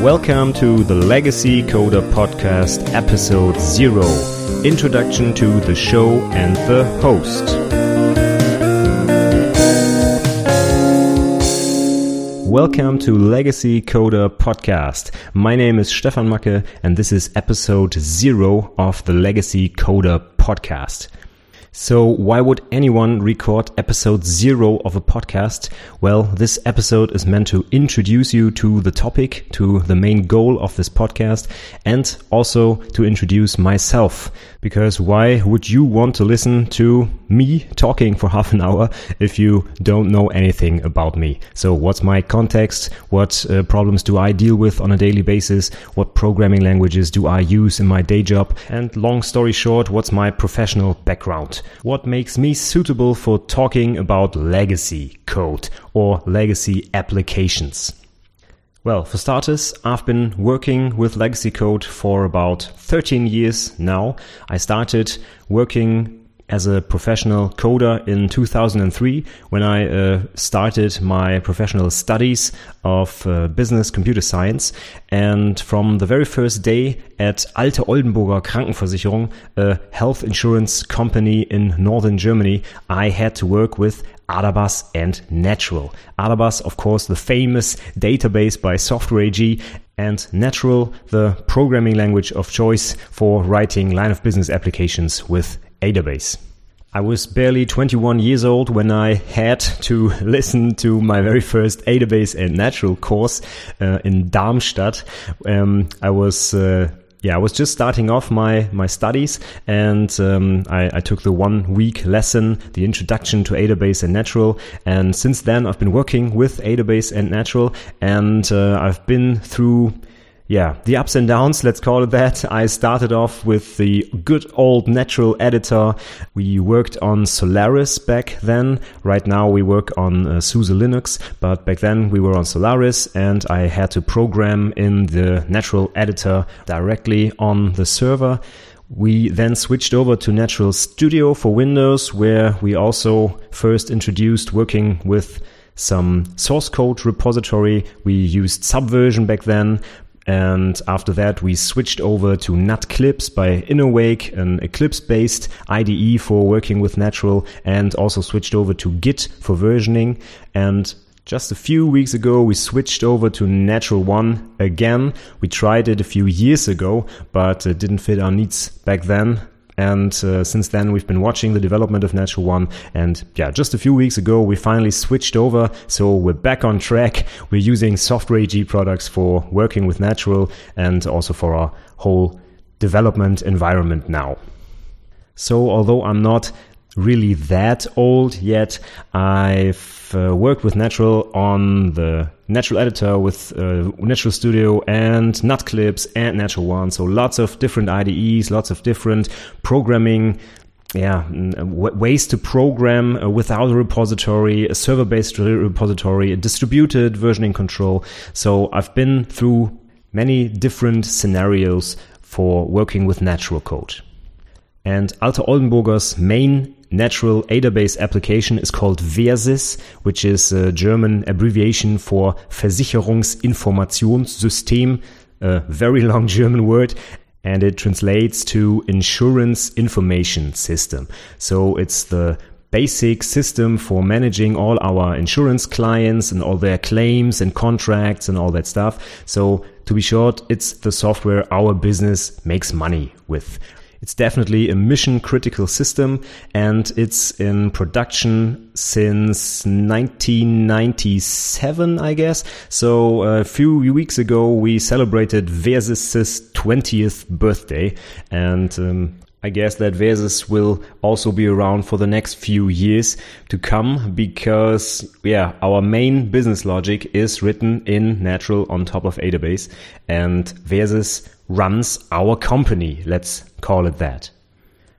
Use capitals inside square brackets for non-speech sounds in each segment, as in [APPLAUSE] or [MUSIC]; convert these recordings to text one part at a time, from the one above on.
Welcome to the Legacy Coder Podcast, Episode Zero Introduction to the show and the host. Welcome to Legacy Coder Podcast. My name is Stefan Macke, and this is episode zero of the Legacy Coder Podcast. So why would anyone record episode zero of a podcast? Well, this episode is meant to introduce you to the topic, to the main goal of this podcast, and also to introduce myself. Because why would you want to listen to me talking for [LAUGHS] half an hour if you don't know anything about me? So what's my context? What uh, problems do I deal with on a daily basis? What programming languages do I use in my day job? And long story short, what's my professional background? What makes me suitable for talking about legacy code or legacy applications? Well, for starters, I've been working with legacy code for about 13 years now. I started working as a professional coder in 2003 when I uh, started my professional studies of uh, business computer science. And from the very first day at Alte Oldenburger Krankenversicherung, a health insurance company in northern Germany, I had to work with Adabas and Natural. Adabas, of course, the famous database by Software AG, and Natural, the programming language of choice for writing line of business applications with Adabas. I was barely 21 years old when I had to [LAUGHS] listen to my very first Adabas and Natural course uh, in Darmstadt. Um, I was uh, yeah, I was just starting off my my studies, and um, I, I, took the one week lesson, the introduction to Adabas and Natural. And since then, I've been working with Adabas and Natural, and uh, I've been through yeah, the ups and downs, let's call it that. I started off with the good old natural editor. We worked on Solaris back then. Right now we work on uh, SUSE Linux, but back then we were on Solaris and I had to program in the natural editor directly on the server. We then switched over to Natural Studio for Windows, where we also first introduced working with some source code repository. We used Subversion back then, and after that, we switched over to NatClipse by Innowake, an Eclipse based IDE for working with Natural, and also switched over to Git for versioning. And just a few weeks ago, we switched over to Natural One again. We tried it a few years ago, but it didn't fit our needs back then. And uh, since then, we've been watching the development of Natural One. And yeah, just a few weeks ago, we finally switched over. So we're back on track. We're using Software AG products for working with Natural and also for our whole development environment now. So although I'm not really that old yet. I've uh, worked with Natural on the Natural Editor with uh, Natural Studio and NatClipse and Natural One. So lots of different IDEs, lots of different programming. Yeah, ways to program uh, without a repository, a server based repository, a distributed versioning control. So I've been through many different scenarios for working with natural code. And Alte Oldenburger's main natural Adabas application is called VERSIS, which is a German abbreviation for Versicherungsinformationssystem, a very long [LAUGHS] German word. And it translates to insurance information system. So it's the basic system for managing all our insurance clients and all their claims and contracts and all that stuff. So to be short, it's the software our business makes money with. It's definitely a mission critical system and it's in production since 1997, I guess. So a few weeks ago, we celebrated Versys' 20th birthday and um, I guess that Versys will also be around for the next few years to come because, yeah, our main business logic is written in Natural on top of Adabas and Versys runs our company. Let's call it that.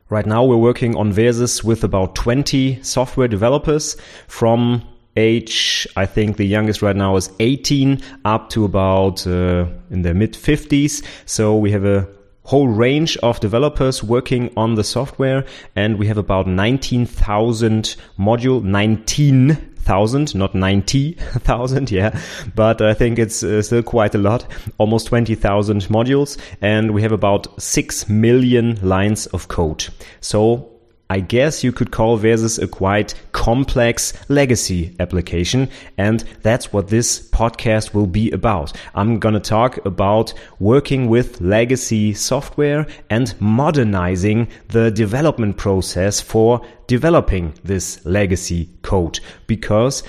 Right now, we're working on Versys with about 20 software developers from age, I think the youngest right now is 18 up to about uh, in the mid 50s. So we have a whole range of developers working on the software and we have about 19,000 module 19 20,000, not 90,000, [LAUGHS] yeah, but I think it's uh, still quite a lot, almost 20,000 modules, and we have about 6 million lines of code. So I guess you could call Versys a quite complex legacy application. And that's what this podcast will be about. I'm going to talk about working with legacy software and modernizing the development process for developing this legacy code because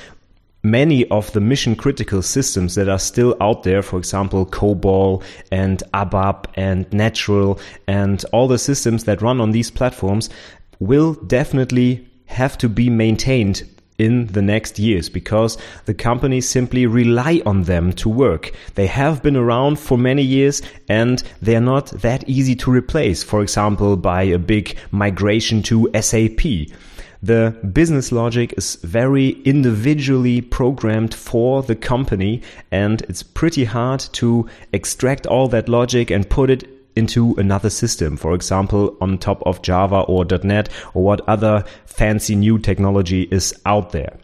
many of the mission critical systems that are still out there, for example, COBOL and ABAP and Natural and all the systems that run on these platforms, will definitely have to be maintained in the next years because the companies simply rely on them to work. They have been around for many years and they're not that easy to replace, for example, by a big migration to SAP. The business logic is very individually programmed for the company and it's pretty hard to extract all that logic and put it into another system, for example, on top of Java or .NET or what other fancy new technology is out there.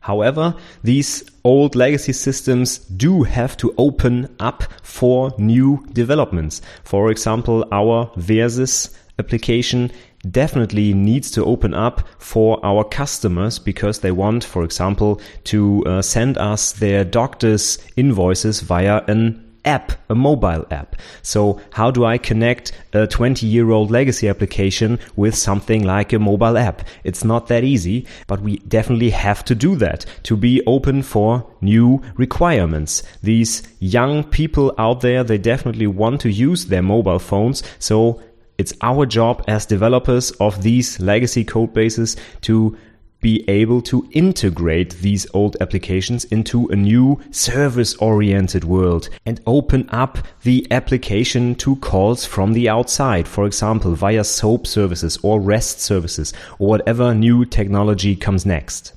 However, these old legacy systems do have to open up for new developments. For example, our Versys application definitely needs to open up for our customers because they want, for example, to uh, send us their doctor's invoices via an app, a mobile app. So how do I connect a 20 year old legacy application with something like a mobile app? It's not that easy, but we definitely have to do that to be open for new requirements. These young people out there, they definitely want to use their mobile phones. So it's our job as developers of these legacy code bases to be able to integrate these old applications into a new service oriented world and open up the application to calls from the outside, for example, via SOAP services or REST services or whatever new technology comes next.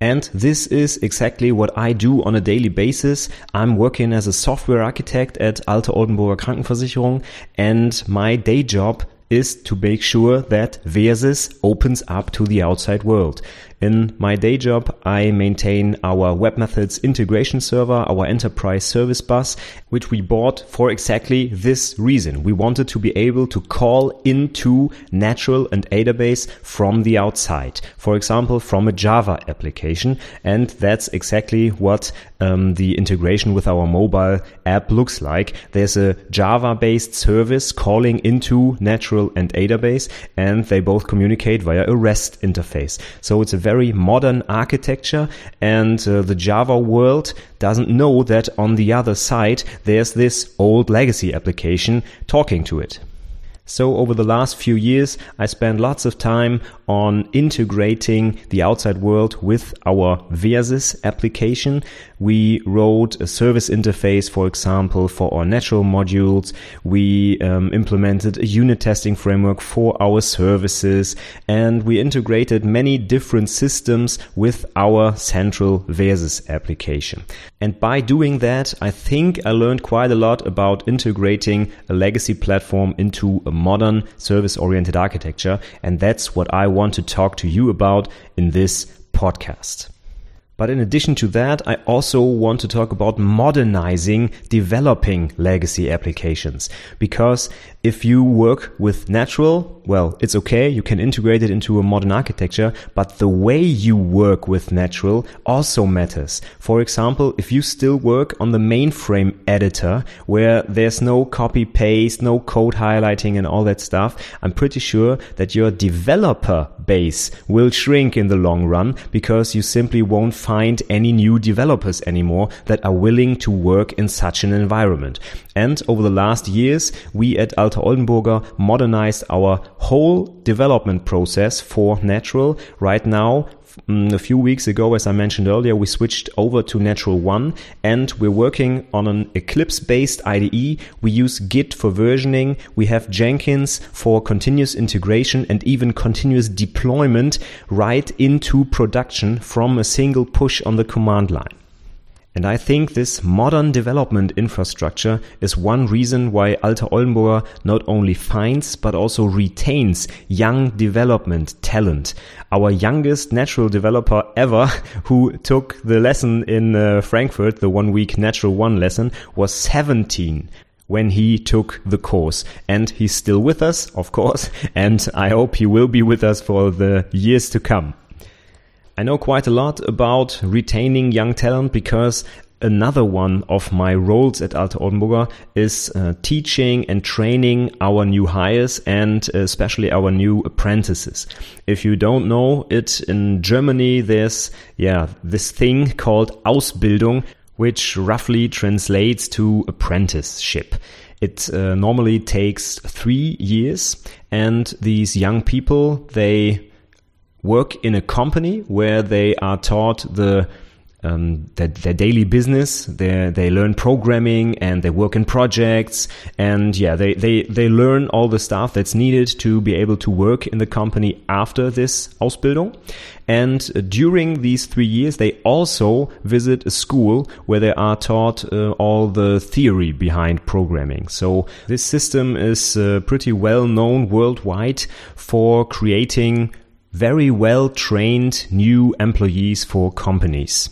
And this is exactly what I do on a daily basis. I'm working as a software architect at Alte Oldenburger Krankenversicherung and my day job is to make sure that Versys opens up to the outside world. In my day job, I maintain our webMethods integration server, our enterprise service bus, which we bought for exactly this reason. We wanted to be able to call into natural and Adabas from the outside. For example, from a Java application. And that's exactly what um, the integration with our mobile app looks like. There's a Java based service calling into natural and Adabas and they both communicate via a REST interface. So it's a very modern architecture and uh, the Java world doesn't know that on the other side there's this old legacy application talking to it. So over the last few years, I spent lots of time on integrating the outside world with our Versys application. We wrote a service interface, for example, for our natural modules. We um, implemented a unit testing framework for our services and we integrated many different systems with our central Versys application. And by doing that, I think I learned quite a lot about integrating a legacy platform into a modern service oriented architecture. And that's what I want to talk to you about in this podcast. But in addition to that, I also want to talk about modernizing developing legacy applications. Because if you work with natural, well, it's okay. You can integrate it into a modern architecture, but the way you work with natural also matters. For example, if you still work on the mainframe editor where there's no copy paste, no code highlighting and all that stuff, I'm pretty sure that your developer base will shrink in the long run because you simply won't find any new developers anymore that are willing to work in such an environment. And over the last years, we at Alte Oldenburger modernized our whole development process for Natural. Right now, mm, a few weeks ago, as I mentioned earlier, we switched over to Natural One and we're working on an Eclipse based IDE. We use Git for versioning. We have Jenkins for continuous integration and even continuous deployment right into production from a single push on the command line. And I think this modern development infrastructure is one reason why Alte Oldenburger not only finds but also retains young development talent. Our youngest natural developer ever [LAUGHS] who took the lesson in uh, Frankfurt, the one week natural one lesson, was 17 when he took the course. And he's still with us, of course, [LAUGHS] and I hope he will be with us for the years to come. I know quite a lot about retaining young talent because another one of my roles at Alte Oldenburger is uh, teaching and training our new hires and especially our new apprentices. If you don't know it in Germany, there's, yeah, this thing called Ausbildung, which roughly translates to apprenticeship. It uh, normally takes three years and these young people, they work in a company where they are taught the um, their, their, daily business. They they learn programming and they work in projects and yeah, they, they they learn all the stuff that's needed to be able to work in the company after this Ausbildung. And during these three years, they also visit a school where they are taught uh, all the theory behind programming. So this system is uh, pretty well known worldwide for creating very well trained new employees for companies.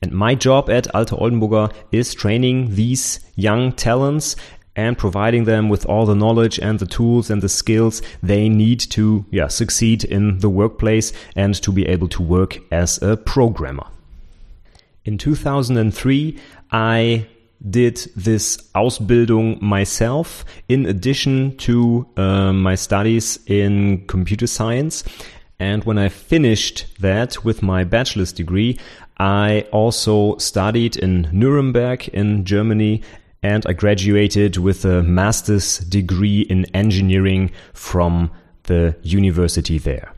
And my job at Alte Oldenburger is training these young talents and providing them with all the knowledge and the tools and the skills they need to yeah, succeed in the workplace and to be able to work as a programmer. In 2003, I did this Ausbildung myself in addition to uh, my studies in computer science. And when I finished that with my bachelor's degree, I also studied in Nuremberg in Germany and I graduated with a master's degree in engineering from the university there.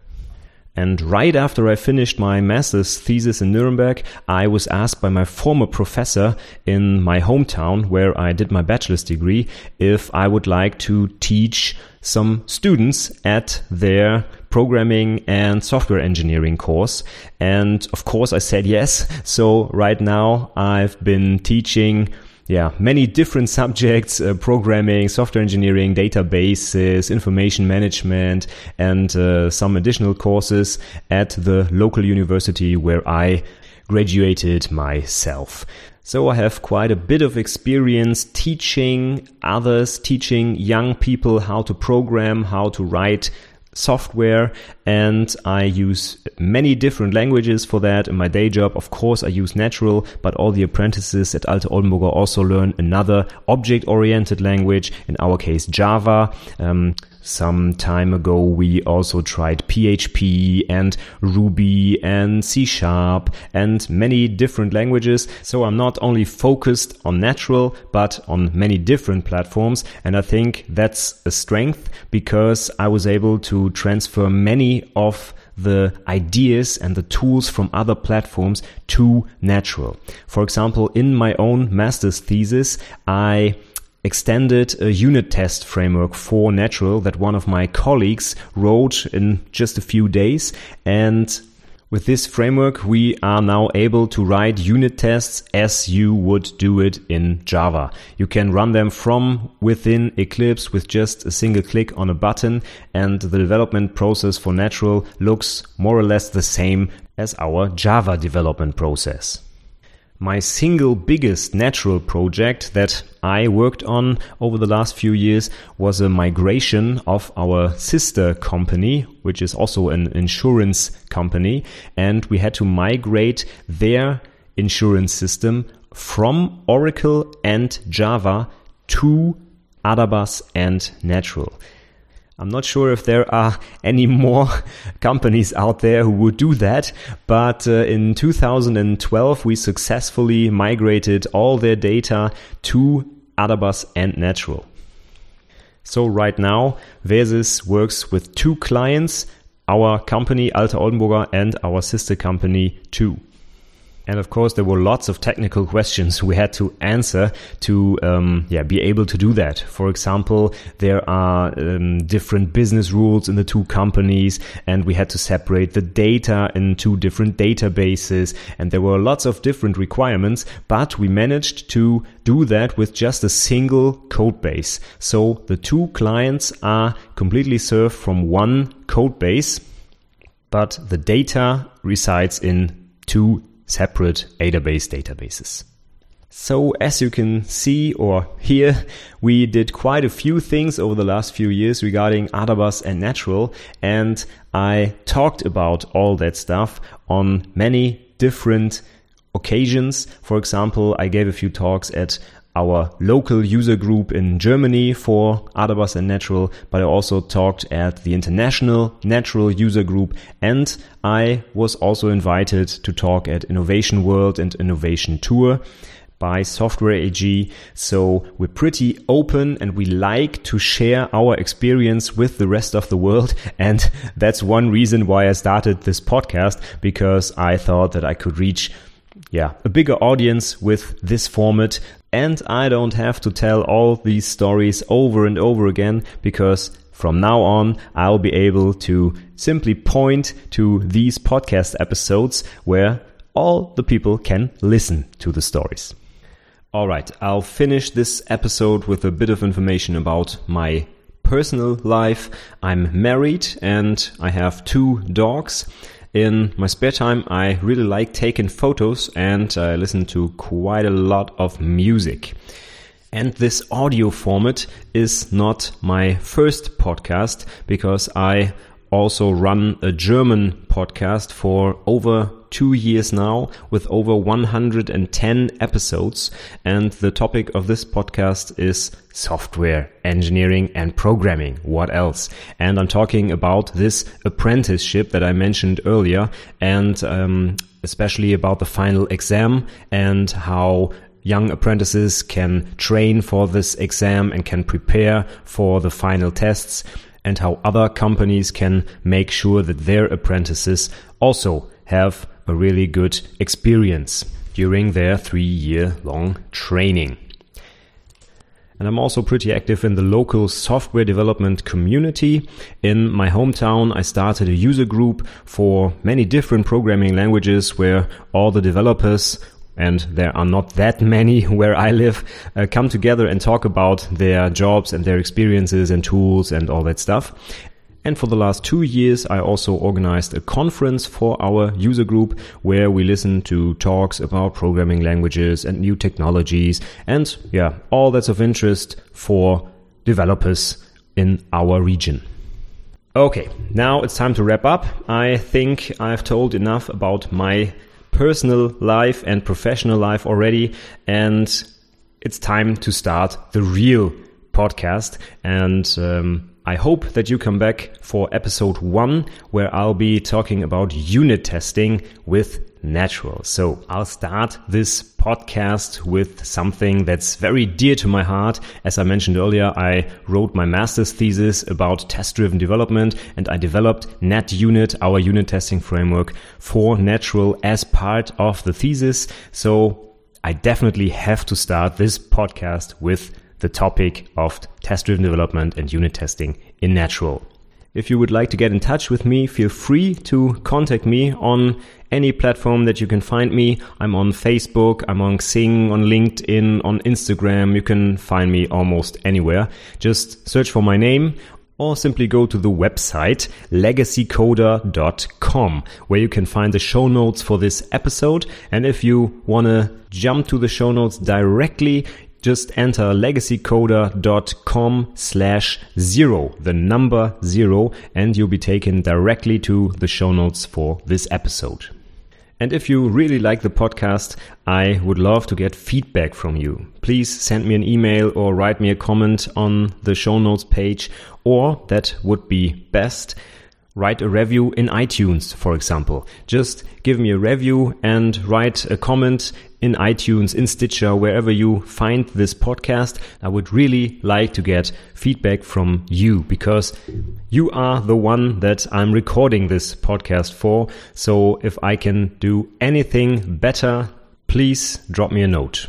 And right after I finished my master's thesis in Nuremberg, I was asked by my former professor in my hometown where I did my bachelor's degree if I would like to teach some students at their programming and software engineering course. And of course I said yes. So right now I've been teaching yeah, many different [LAUGHS] subjects, uh, programming, software engineering, databases, information management, and uh, some additional courses at the local university where I graduated myself. So I have quite a bit of experience teaching others, teaching young people how to program, how to write software and I use many different languages for that in my day job. Of course, I use natural, but all the apprentices at Alte Oldenburger also learn another object oriented language, in our case, Java. Um, some time ago, we also tried PHP and Ruby and C Sharp and many different languages. So I'm not only focused on natural, but on many different platforms. And I think that's a strength because I was able to transfer many of the ideas and the tools from other platforms to natural. For example, in my own master's thesis, I extended a unit test framework for Natural that one of my colleagues wrote in just a few days. And with this framework, we are now able to write unit tests as you would do it in Java. You can run them from within Eclipse with just a single click on a button and the development process for Natural looks more or less the same as our Java development process. My single biggest natural project that I worked on over the last few years was a migration of our sister company, which is also an insurance company. And we had to migrate their insurance system from Oracle and Java to Adabas and Natural. I'm not sure if there are [LAUGHS] any more companies out there who would do that, but uh, in 2012 we successfully migrated all their data to Adabas and Natural. So right now Versys works with two clients, our company Alte Oldenburger and our sister company 2. And of course, there were lots of technical questions we had to answer to um, yeah, be able to do that. For example, there are um, different business rules in the two companies, and we had to separate the data in two different databases. And there were lots of different requirements, but we managed to do that with just a single code base. So the two clients are completely served from one code base, but the data resides in two separate database databases. So as you can see or hear, we did quite a few things over the last few years regarding Adabas and Natural, and I talked about all that stuff on many different occasions. For example, I gave a few talks at our local user group in Germany for Adabas and Natural, but I also talked at the international Natural user group and I was also invited to talk at Innovation World and Innovation Tour by Software AG. So we're pretty open and we like to share our experience with the rest of the world. And that's one reason why I started this podcast because I thought that I could reach yeah, a bigger audience with this format and I don't have to tell all these stories over and over again because from now on, I'll be able to simply point to these podcast episodes where all the people can listen to the stories. All right, I'll finish this episode with a bit of information about my personal life. I'm married and I have two dogs. In my spare time, I really like taking photos and I listen to quite a lot of music. And this audio format is not my first podcast because I also run a German podcast for over two years now with over 110 episodes. And the topic of this podcast is software engineering and programming. What else? And I'm talking about this apprenticeship that I mentioned earlier and um, especially about the final exam and how young apprentices can train for this exam and can prepare for the final tests and how other companies can make sure that their apprentices also have a really good experience during their three year long training. And I'm also pretty active in the local software development community. In my hometown, I started a user group for many different programming languages where all the developers and there are not that [LAUGHS] many where I live, uh, come together and talk about their jobs and their experiences and tools and all that stuff. And for the last two years, I also organized a conference for our user group where we listen to talks about programming languages and new technologies and yeah, all that's of interest for developers in our region. Okay, now it's time to wrap up. I think I've told enough about my personal life and professional life already, and it's time to start the real podcast. And um, I hope that you come back for episode one, where I'll be talking about unit testing with Natural. So I'll start this podcast with something that's very dear to my heart. As I mentioned earlier, I wrote my master's thesis about test driven development and I developed NatUnit, our unit testing framework for Natural as part of the thesis. So I definitely have to start this podcast with the topic of test driven development and unit testing in Natural. If you would like to get in touch with me, feel free to contact me on any platform that you can find me. I'm on Facebook, I'm on Xing, on LinkedIn, on Instagram. You can find me almost anywhere. Just search for my name or simply go to the website legacycoder.com where you can find the show notes for this episode. And if you want to jump to the show notes directly, just enter legacycoder.com slash zero, the number zero, and you'll be taken directly to the show notes for this episode. And if you really like the podcast, I would love to get feedback from you. Please send me an email or write me a comment on the show notes page, or that would be best write a review in iTunes, for example. Just give me a review and write a comment in iTunes, in Stitcher, wherever you find this podcast. I would really like to get feedback from you because you are the one that I'm recording this podcast for. So if I can do anything better, please drop me a note.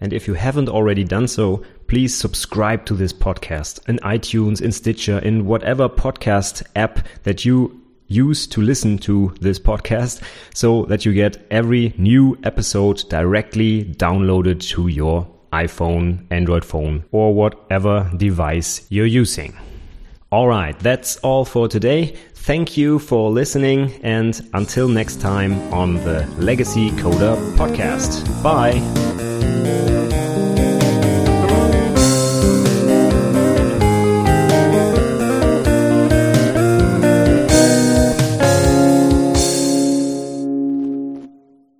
And if you haven't already done so, please subscribe to this podcast in iTunes, in Stitcher, in whatever podcast app that you use to listen to this podcast so that you get every new episode directly downloaded to your iPhone, Android phone, or whatever device you're using. All right, that's all for today. Thank you for listening, and until next time on the Legacy Coder podcast. Bye.